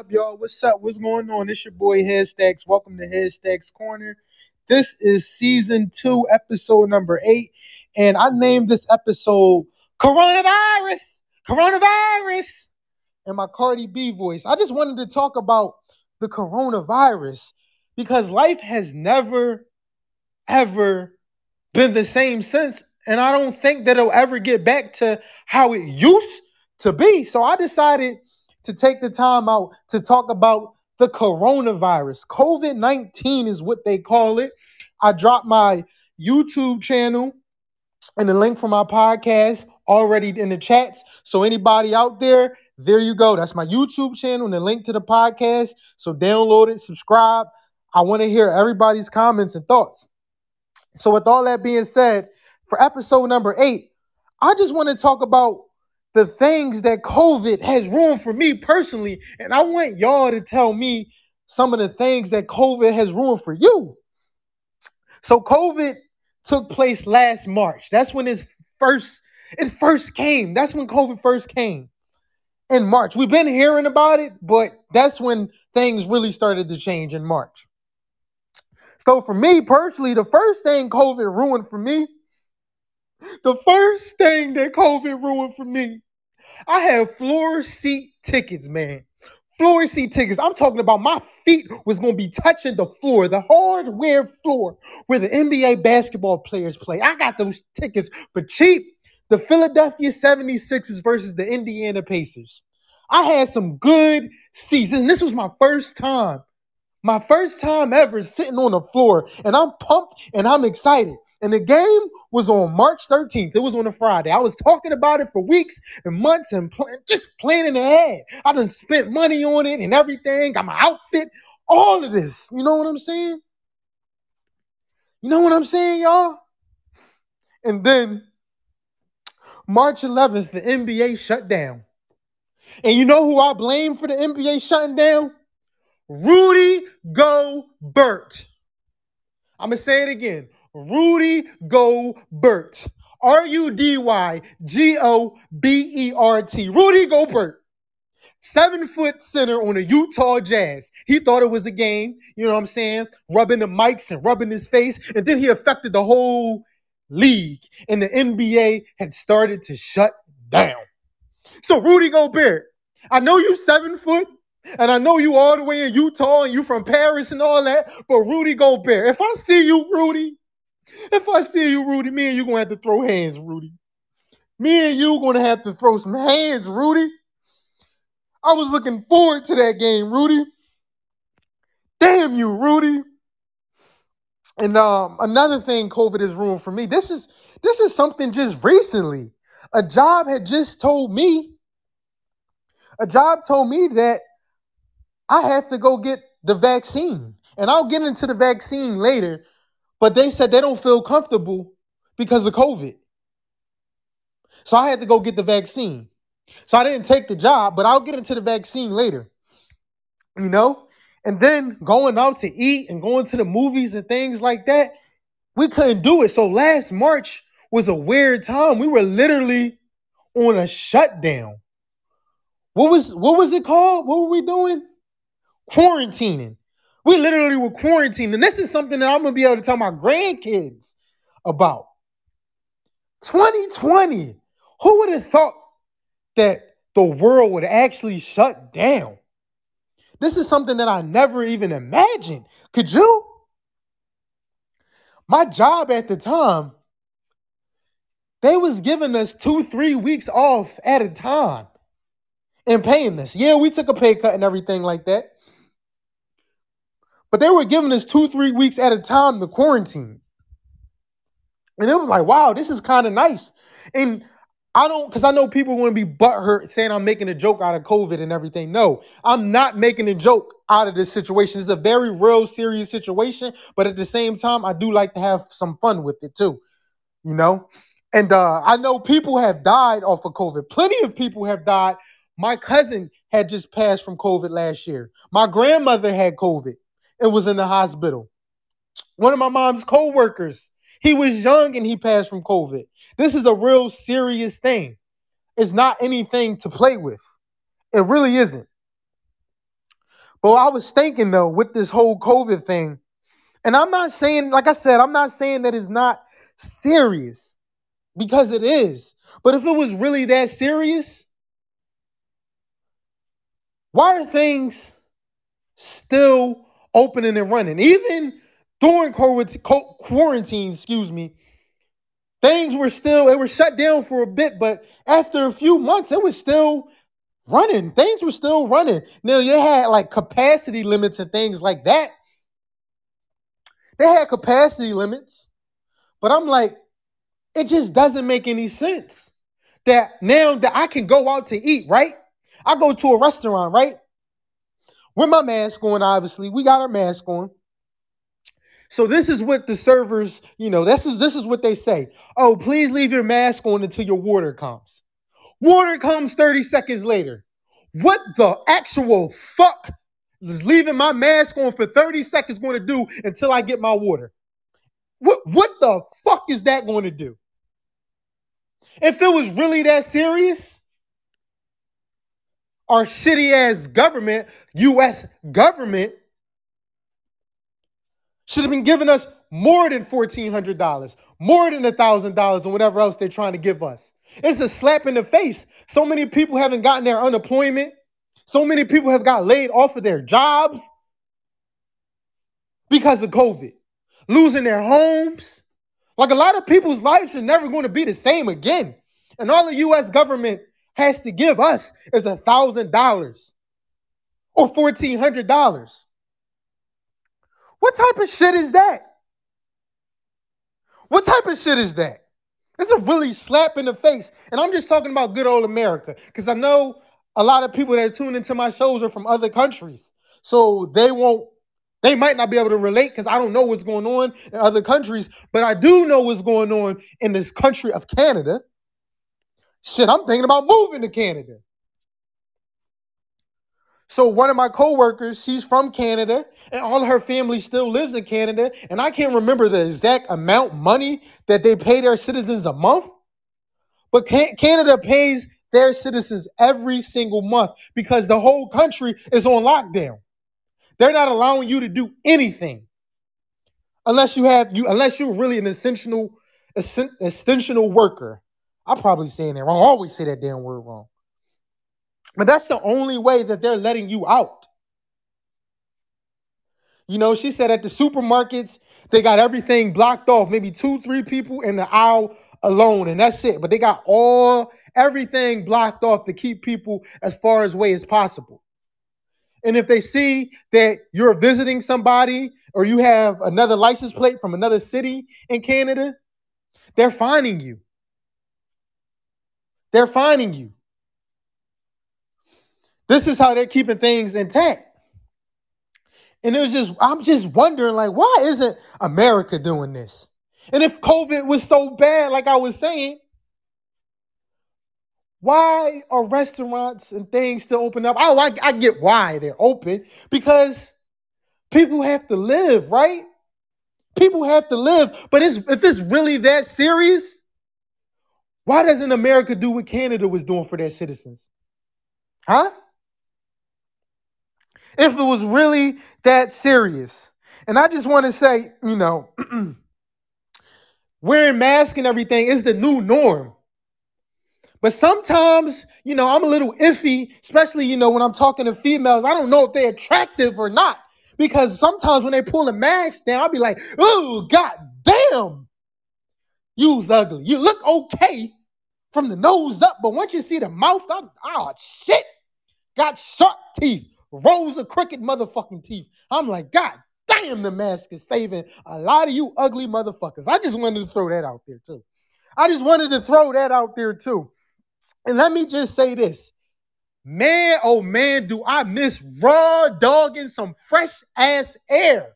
up, y'all? What's up? What's going on? It's your boy Headstacks. Welcome to Headstacks Corner. This is season two, episode number eight, and I named this episode Coronavirus. Coronavirus. and my Cardi B voice. I just wanted to talk about the coronavirus because life has never, ever been the same since. And I don't think that it'll ever get back to how it used to be. So I decided to take the time out to talk about the coronavirus. COVID 19 is what they call it. I dropped my YouTube channel and the link for my podcast already in the chats. So, anybody out there, there you go. That's my YouTube channel and the link to the podcast. So, download it, subscribe. I want to hear everybody's comments and thoughts. So, with all that being said, for episode number eight, I just want to talk about the things that COVID has ruined for me personally. And I want y'all to tell me some of the things that COVID has ruined for you. So COVID took place last March. That's when it first it first came. That's when COVID first came. In March. We've been hearing about it, but that's when things really started to change in March. So for me personally, the first thing COVID ruined for me the first thing that COVID ruined for me, I had floor seat tickets, man. Floor seat tickets. I'm talking about my feet was going to be touching the floor, the hardware floor where the NBA basketball players play. I got those tickets for cheap. The Philadelphia 76ers versus the Indiana Pacers. I had some good seats, and this was my first time my first time ever sitting on the floor, and I'm pumped and I'm excited. And the game was on March 13th. It was on a Friday. I was talking about it for weeks and months and pl- just planning ahead. I done spent money on it and everything. Got my outfit, all of this. You know what I'm saying? You know what I'm saying, y'all? And then March 11th, the NBA shut down. And you know who I blame for the NBA shutting down? Rudy Gobert. I'm going to say it again. Rudy Gobert. R U D Y G O B E R T. Rudy Gobert. Seven foot center on the Utah Jazz. He thought it was a game, you know what I'm saying? Rubbing the mics and rubbing his face. And then he affected the whole league. And the NBA had started to shut down. So, Rudy Gobert, I know you seven foot, and I know you all the way in Utah and you from Paris and all that, but Rudy Gobert, if I see you, Rudy, if I see you, Rudy, me and you gonna have to throw hands, Rudy. Me and you gonna have to throw some hands, Rudy. I was looking forward to that game, Rudy. Damn you, Rudy. And um, another thing COVID has ruined for me. This is this is something just recently. A job had just told me. A job told me that I have to go get the vaccine. And I'll get into the vaccine later, but they said they don't feel comfortable because of COVID. So I had to go get the vaccine. So I didn't take the job, but I'll get into the vaccine later. You know? And then going out to eat and going to the movies and things like that, we couldn't do it. So last March was a weird time. We were literally on a shutdown. What was what was it called? What were we doing? quarantining. We literally were quarantined. And this is something that I'm gonna be able to tell my grandkids about. 2020. Who would have thought that the world would actually shut down? This is something that I never even imagined. Could you? My job at the time, they was giving us two, three weeks off at a time and paying us. Yeah, we took a pay cut and everything like that. But they were giving us two, three weeks at a time to quarantine. And it was like, wow, this is kind of nice. And I don't, because I know people want to be butthurt saying I'm making a joke out of COVID and everything. No, I'm not making a joke out of this situation. It's a very real, serious situation. But at the same time, I do like to have some fun with it too, you know? And uh, I know people have died off of COVID. Plenty of people have died. My cousin had just passed from COVID last year. My grandmother had COVID and was in the hospital. One of my mom's co-workers, he was young and he passed from COVID. This is a real serious thing. It's not anything to play with. It really isn't. But I was thinking though, with this whole COVID thing, and I'm not saying, like I said, I'm not saying that it's not serious because it is. But if it was really that serious, why are things still opening and running? Even during quarantine, excuse me, things were still, it was shut down for a bit, but after a few months, it was still running. Things were still running. Now, they had like capacity limits and things like that. They had capacity limits, but I'm like, it just doesn't make any sense that now that I can go out to eat, right? I go to a restaurant, right? With my mask on, obviously. We got our mask on. So this is what the servers, you know, this is this is what they say. Oh, please leave your mask on until your water comes. Water comes 30 seconds later. What the actual fuck is leaving my mask on for 30 seconds going to do until I get my water? What what the fuck is that going to do? If it was really that serious, our shitty ass government, US government, should have been giving us more than $1,400, more than $1,000, and whatever else they're trying to give us. It's a slap in the face. So many people haven't gotten their unemployment. So many people have got laid off of their jobs because of COVID, losing their homes. Like a lot of people's lives are never going to be the same again. And all the US government has to give us is a $1,000 or $1,400. What type of shit is that? What type of shit is that? It's a really slap in the face. And I'm just talking about good old America because I know a lot of people that tune into my shows are from other countries. So they won't, they might not be able to relate because I don't know what's going on in other countries, but I do know what's going on in this country of Canada. Shit, I'm thinking about moving to Canada. So one of my coworkers, she's from Canada, and all her family still lives in Canada, and I can't remember the exact amount money that they pay their citizens a month. But Canada pays their citizens every single month because the whole country is on lockdown. They're not allowing you to do anything unless you have you unless you're really an essential essential worker. I'm probably saying that wrong. I always say that damn word wrong. But that's the only way that they're letting you out. You know, she said at the supermarkets, they got everything blocked off, maybe two, three people in the aisle alone, and that's it. But they got all everything blocked off to keep people as far as away as possible. And if they see that you're visiting somebody or you have another license plate from another city in Canada, they're finding you. They're finding you. This is how they're keeping things intact. And it was just, I'm just wondering, like, why isn't America doing this? And if COVID was so bad, like I was saying, why are restaurants and things still open up? Oh, I, I get why they're open because people have to live, right? People have to live. But it's, if it's really that serious, why doesn't America do what Canada was doing for their citizens? Huh? if it was really that serious. And I just want to say, you know, wearing masks and everything is the new norm. But sometimes, you know, I'm a little iffy, especially, you know, when I'm talking to females. I don't know if they're attractive or not. Because sometimes when they pull the mask down, I'll be like, oh, god damn. You's ugly. You look okay from the nose up, but once you see the mouth, I'm, oh, shit. Got sharp teeth rows of crooked motherfucking teeth. I'm like, God damn, the mask is saving a lot of you ugly motherfuckers. I just wanted to throw that out there too. I just wanted to throw that out there too. And let me just say this. Man, oh man, do I miss raw dogging some fresh ass air.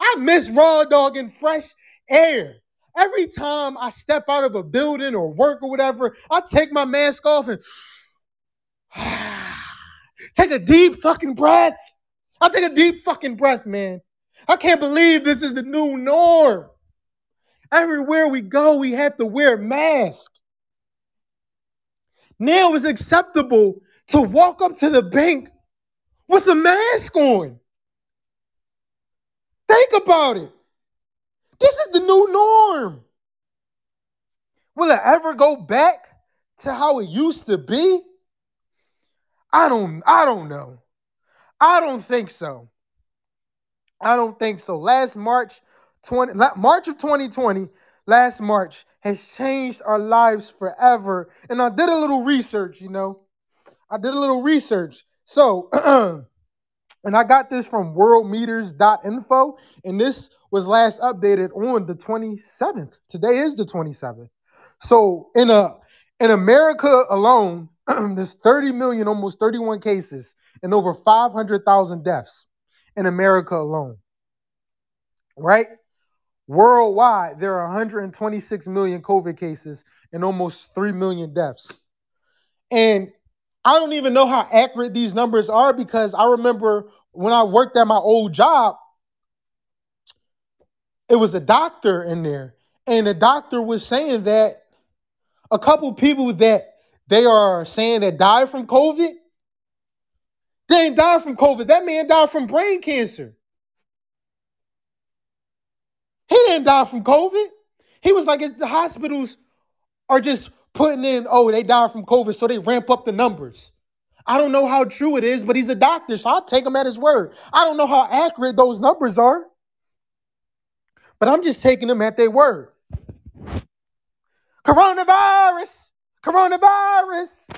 I miss raw dogging fresh air. Every time I step out of a building or work or whatever, I take my mask off and Take a deep fucking breath. I'll take a deep fucking breath, man. I can't believe this is the new norm. Everywhere we go, we have to wear a mask. Now it's acceptable to walk up to the bank with a mask on. Think about it. This is the new norm. Will it ever go back to how it used to be? I don't I don't know. I don't think so. I don't think so. Last March 20 March of 2020, last March has changed our lives forever. And I did a little research, you know. I did a little research. So, and I got this from worldometers.info and this was last updated on the 27th. Today is the 27th. So, in a in America alone, there's 30 million, almost 31 cases, and over 500,000 deaths in America alone. Right? Worldwide, there are 126 million COVID cases and almost 3 million deaths. And I don't even know how accurate these numbers are because I remember when I worked at my old job, it was a doctor in there, and the doctor was saying that a couple people that they are saying that died from COVID, they ain't died from COVID. That man died from brain cancer. He didn't die from COVID. He was like, the hospitals are just putting in, oh, they died from COVID, so they ramp up the numbers. I don't know how true it is, but he's a doctor, so I'll take him at his word. I don't know how accurate those numbers are, but I'm just taking them at their word. Coronavirus, coronavirus.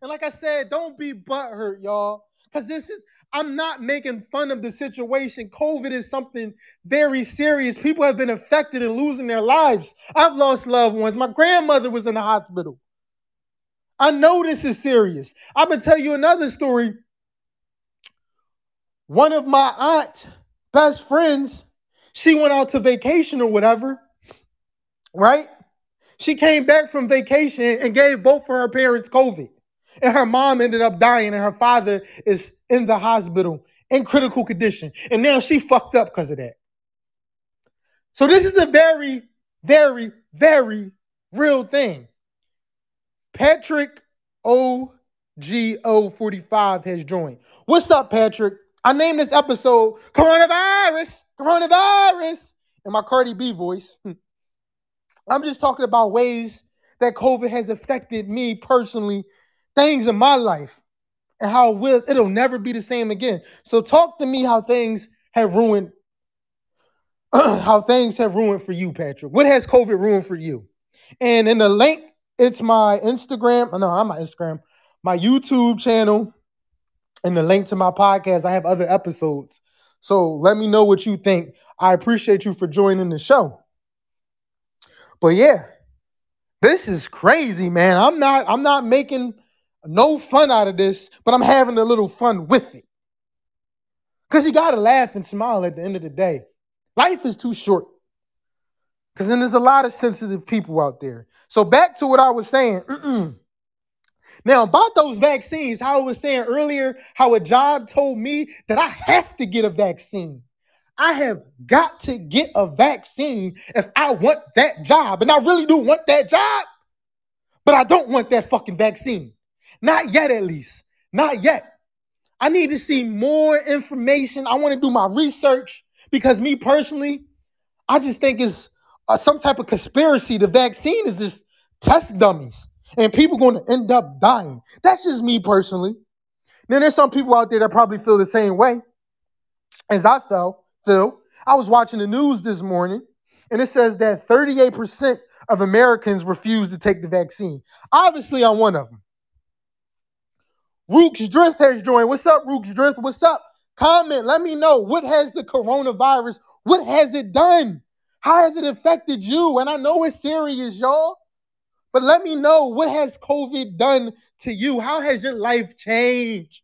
And like I said, don't be butthurt, y'all, because this is, I'm not making fun of the situation. COVID is something very serious. People have been affected and losing their lives. I've lost loved ones. My grandmother was in the hospital. I know this is serious. I'm gonna tell you another story. One of my aunt best friends, she went out to vacation or whatever, right? She came back from vacation and gave both of her parents COVID. And her mom ended up dying, and her father is in the hospital in critical condition. And now she fucked up because of that. So, this is a very, very, very real thing. Patrick OGO45 has joined. What's up, Patrick? I named this episode Coronavirus, Coronavirus, in my Cardi B voice. I'm just talking about ways that COVID has affected me personally, things in my life, and how it will, it'll never be the same again. So talk to me how things have ruined, how things have ruined for you, Patrick. What has COVID ruined for you? And in the link it's my Instagram. No, not my Instagram. My YouTube channel and the link to my podcast. I have other episodes. So let me know what you think. I appreciate you for joining the show. But yeah, this is crazy, man. I'm not I'm not making no fun out of this, but I'm having a little fun with it. Cuz you got to laugh and smile at the end of the day. Life is too short. Cuz then there's a lot of sensitive people out there. So back to what I was saying. Mm-mm. Now, about those vaccines, how I was saying earlier, how a job told me that I have to get a vaccine. I have got to get a vaccine if I want that job. And I really do want that job, but I don't want that fucking vaccine. Not yet, at least. Not yet. I need to see more information. I want to do my research because, me personally, I just think it's uh, some type of conspiracy. The vaccine is just test dummies, and people going to end up dying. That's just me personally. Then there's some people out there that probably feel the same way as I felt. Phil, I was watching the news this morning, and it says that 38% of Americans refuse to take the vaccine. Obviously, I'm one of them. Rooks Drift has joined. What's up, Rooks Drift? What's up? Comment. Let me know. What has the coronavirus? What has it done? How has it affected you? And I know it's serious, y'all. But let me know what has COVID done to you? How has your life changed?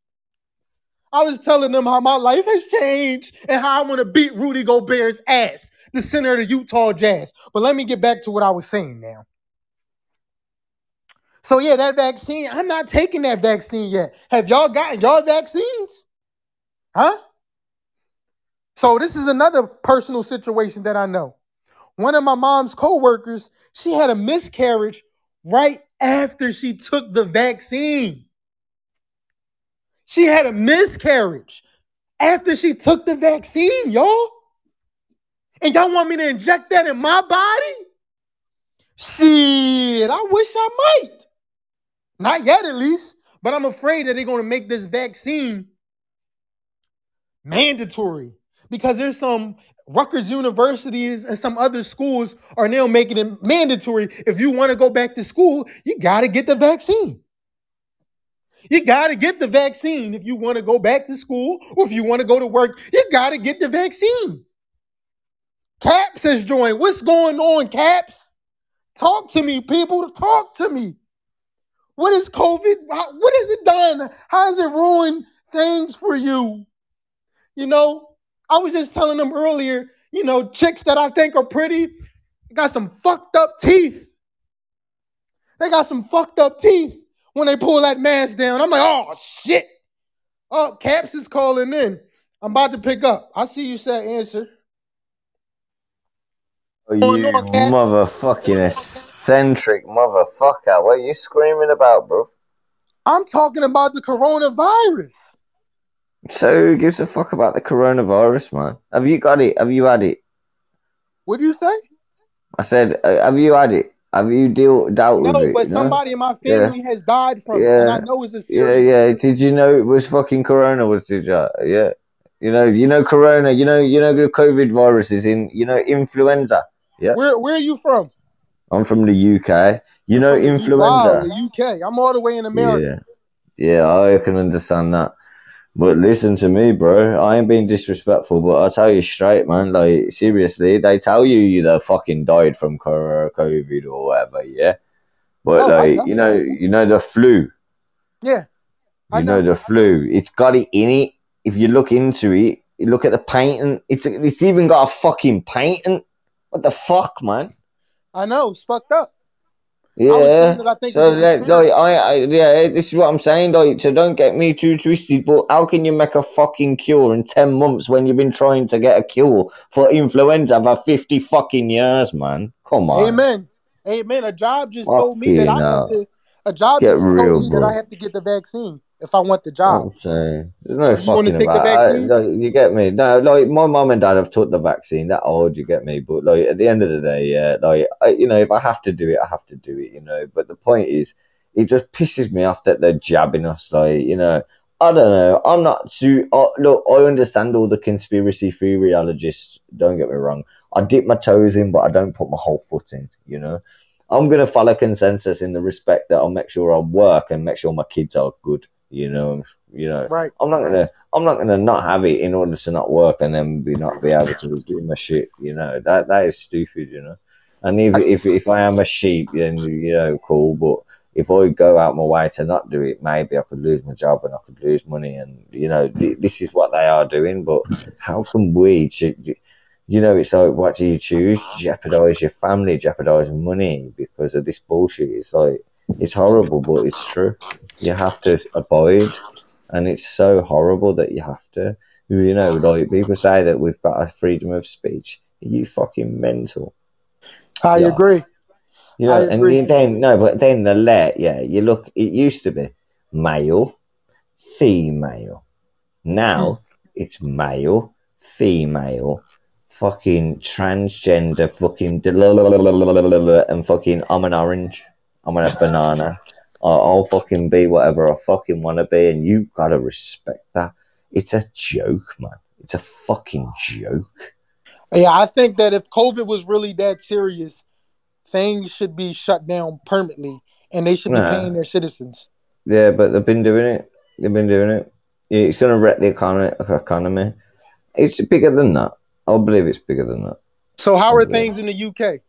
I was telling them how my life has changed and how I want to beat Rudy Gobert's ass, the center of the Utah Jazz. But let me get back to what I was saying now. So yeah, that vaccine, I'm not taking that vaccine yet. Have y'all gotten y'all vaccines? Huh? So this is another personal situation that I know. One of my mom's co-workers, she had a miscarriage right after she took the vaccine. She had a miscarriage after she took the vaccine, y'all. And y'all want me to inject that in my body? Shit, I wish I might. Not yet, at least. But I'm afraid that they're going to make this vaccine mandatory because there's some Rutgers universities and some other schools are now making it mandatory. If you want to go back to school, you got to get the vaccine. You got to get the vaccine if you want to go back to school or if you want to go to work. You got to get the vaccine. Caps has joined. What's going on, Caps? Talk to me, people. Talk to me. What is COVID? What has it done? How has it ruined things for you? You know, I was just telling them earlier, you know, chicks that I think are pretty got some fucked up teeth. They got some fucked up teeth when they pull that mask down. I'm like, oh shit. Oh, Caps is calling in. I'm about to pick up. I see you said answer. Oh, you motherfucking eccentric motherfucker. What are you screaming about, bro? I'm talking about the coronavirus. So who gives a fuck about the coronavirus, man? Have you got it? Have you had it? What do you say? I said, uh, have you had it? Have you deal dealt no, with it? No, but somebody in my family yeah. has died from yeah. it, and I know it's a serious. Yeah, yeah. Did you know it was fucking corona? Was did you? Yeah. You know, you know, corona. You know, you know, the COVID virus is in. You know, influenza. Yeah. Where Where are you from? I'm from the UK. You know, influenza. Wow, UK. I'm all the way in America. Yeah. Yeah, I can understand that. But listen to me, bro. I ain't being disrespectful, but I tell you straight, man. Like seriously, they tell you you the fucking died from COVID or whatever, yeah. But oh, like you know, you know the flu. Yeah. I you know. know the flu. It's got it in it. If you look into it, you look at the painting. It's it's even got a fucking patent. What the fuck, man? I know. It's fucked up. Yeah. so like, like I, I, yeah, this is what I'm saying. Like, so don't get me too twisted. But how can you make a fucking cure in ten months when you've been trying to get a cure for influenza for fifty fucking years, man? Come on. Amen. Amen. A job just Fuck told me that I have to. A job get just real, told me bro. that I have to get the vaccine if I want the job. I'm saying there's no you fucking about. I, like, you get me? No, like my mom and dad have took the vaccine. That old, you get me? But like at the end of the day, yeah, like I, you know, if I have to do it, I have to do it. You know. But the point is, it just pisses me off that they're jabbing us. Like you know, I don't know. I'm not too. Uh, look, I understand all the conspiracy theoryologists. Don't get me wrong. I dip my toes in, but I don't put my whole foot in. You know. I'm gonna follow consensus in the respect that I'll make sure I work and make sure my kids are good you know, you know. Right. I'm not gonna. I'm not gonna not have it in order to not work and then be not be able to do my shit. You know that that is stupid. You know. And if if if I am a sheep, then you know, cool. But if I go out my way to not do it, maybe I could lose my job and I could lose money. And you know, th- this is what they are doing. But how can we? You know, it's like, what do you choose? Jeopardize your family, jeopardize money because of this bullshit. It's like it's horrible, but it's true. You have to avoid, and it's so horrible that you have to. You know, like people say that we've got a freedom of speech. Are you fucking mental? I yeah. agree. You know, and then no, but then the let, yeah, you look. It used to be male, female. Now it's male, female, fucking transgender, fucking and fucking I'm an orange. I'm a banana. I'll, I'll fucking be whatever I fucking want to be, and you gotta respect that. It's a joke, man. It's a fucking joke. Yeah, I think that if COVID was really that serious, things should be shut down permanently, and they should be nah. paying their citizens. Yeah, but they've been doing it. They've been doing it. It's going to wreck the economy. Economy. It's bigger than that. I believe it's bigger than that. So, how are things in the UK?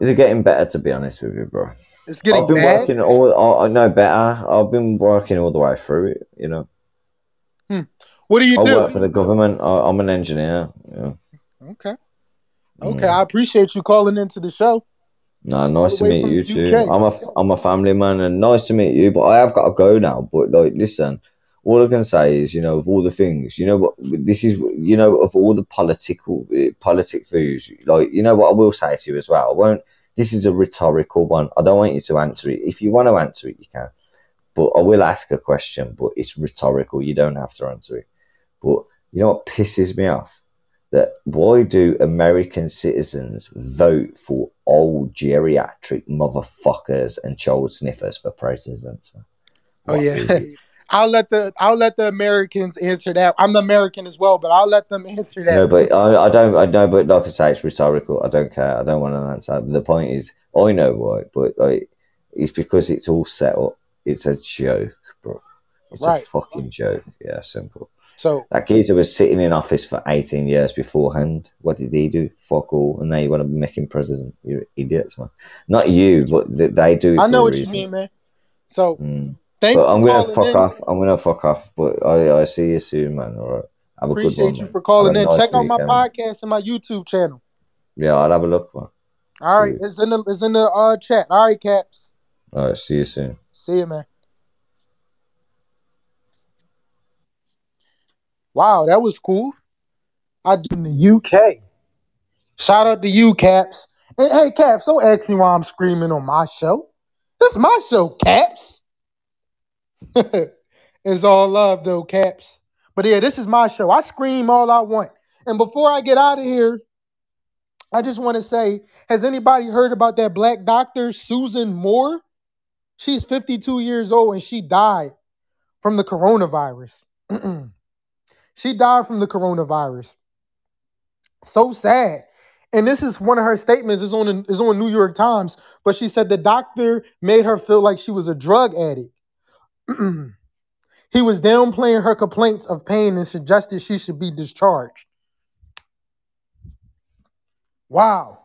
It's getting better, to be honest with you, bro. It's getting I've been bad? working all. I know better. I've been working all the way through it. You know. Hmm. What do you I do? I work for the government. I, am an engineer. Yeah. Okay. Okay, mm. I appreciate you calling into the show. No, nice to meet you too. I'm a I'm a family man, and nice to meet you. But I have got to go now. But like, listen, all I can say is, you know, of all the things, you know what, this is, you know, of all the political eh, politic views, like, you know what I will say to you as well. I won't. This is a rhetorical one. I don't want you to answer it. If you want to answer it, you can. but I will ask a question, but it's rhetorical. You don't have to answer it. But you know what pisses me off? That why do American citizens vote for old geriatric motherfuckers and child sniffers for president? Oh yeah. I'll let the I'll let the Americans answer that. I'm American as well, but I'll let them answer that. No, but I, I don't. I know, but like I say, it's rhetorical. I don't care. I don't want an answer. The point is, I know why, but like, it's because it's all set up. It's a joke, bro. It's Right. a fucking joke. Yeah, simple. so That geezer was sitting in office for 18 years beforehand. What did he do? Fuck all. And now you want to make him president. You're idiots, man. Not you, but they do. I know what you mean, man. So Mm. Thanks But I'm gonna fuck in. off. I'm gonna fuck off. But I, I see you soon, man. All right. Have a good Appreciate you for calling in. nice Check out my podcast and my YouTube channel. Yeah, I'll have a look, man. All right, it's in the it's in the uh chat. All right, Caps. All right. See you soon. See you, man. Wow, that was cool. I do in the UK. Shout out to you, Caps. Hey, hey, Caps, don't ask me why I'm screaming on my show. This is my show, Caps. it's all love, though, Caps. But yeah, this is my show. I scream all I want. And before I get out of here, I just want to say, has anybody heard about that black doctor, Susan Moore? She's 52 years old and she died from the coronavirus. she died from the coronavirus. So sad. And this is one of her statements is on is on New York Times, but she said the doctor made her feel like she was a drug addict. he was downplaying her complaints of pain and suggested she should be discharged. Wow.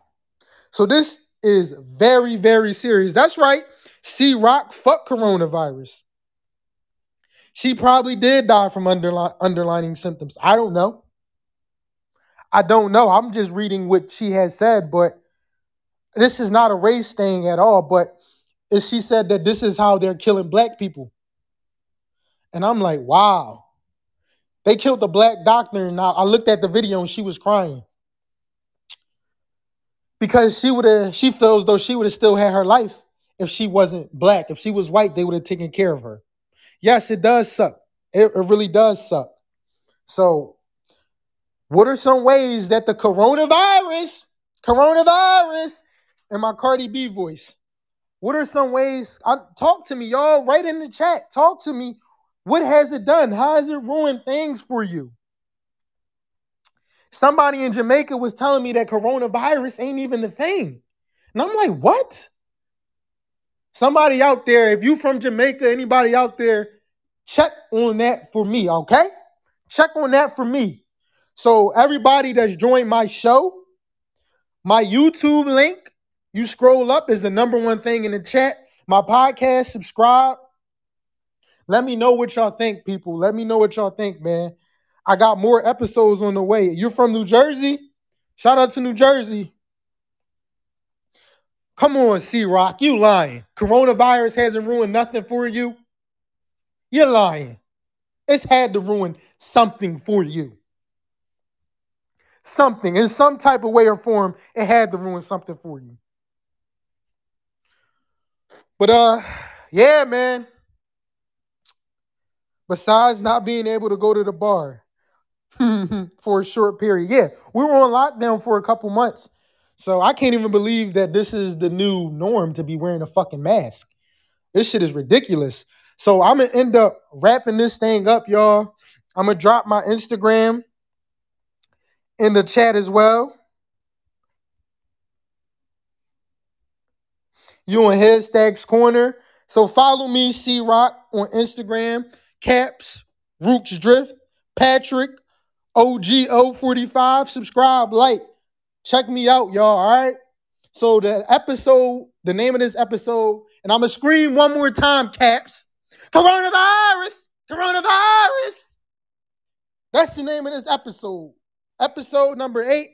So this is very, very serious. That's right. C Rock, fuck coronavirus. She probably did die from underli- underlining symptoms. I don't know. I don't know. I'm just reading what she has said, but this is not a race thing at all. But she said that this is how they're killing black people. And I'm like, wow. They killed the black doctor, and I, I looked at the video and she was crying. Because she would have, she feels though she would have still had her life if she wasn't black. If she was white, they would have taken care of her. Yes, it does suck. It, it really does suck. So, what are some ways that the coronavirus, coronavirus, in my Cardi B voice, what are some ways? I, talk to me, y'all. Right in the chat. Talk to me. What has it done? How has it ruined things for you? Somebody in Jamaica was telling me that coronavirus ain't even the thing. And I'm like, what? Somebody out there, if you from Jamaica, anybody out there, check on that for me, okay? Check on that for me. So everybody that's joined my show, my YouTube link, you scroll up is the number one thing in the chat. My podcast, subscribe. Let me know what y'all think, people. Let me know what y'all think, man. I got more episodes on the way. You're from New Jersey? Shout out to New Jersey. Come on, C Rock. You lying. Coronavirus hasn't ruined nothing for you. You're lying. It's had to ruin something for you. Something in some type of way or form, it had to ruin something for you. But uh, yeah, man. Besides not being able to go to the bar for a short period, yeah, we were on lockdown for a couple months. So I can't even believe that this is the new norm to be wearing a fucking mask. This shit is ridiculous. So I'm gonna end up wrapping this thing up, y'all. I'm gonna drop my Instagram in the chat as well. You on Headstacks Corner. So follow me, C Rock, on Instagram, Caps, Rooks Drift, Patrick, OGO45. Subscribe, like, check me out, y'all. All right. So the episode, the name of this episode, and I'm gonna scream one more time, Caps. Coronavirus! Coronavirus! That's the name of this episode. Episode number eight.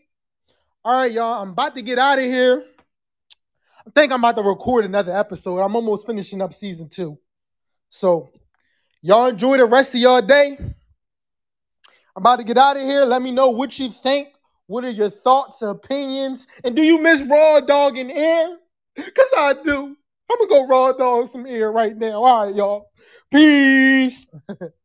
All right, y'all. I'm about to get out of here. I think I'm about to record another episode. I'm almost finishing up season two. So, y'all enjoy the rest of y'all day. I'm about to get out of here. Let me know what you think. What are your thoughts, opinions? And do you miss Raw Dog in Air? Because I do. I'm gonna go raw dog some air right now. All right, y'all. Peace.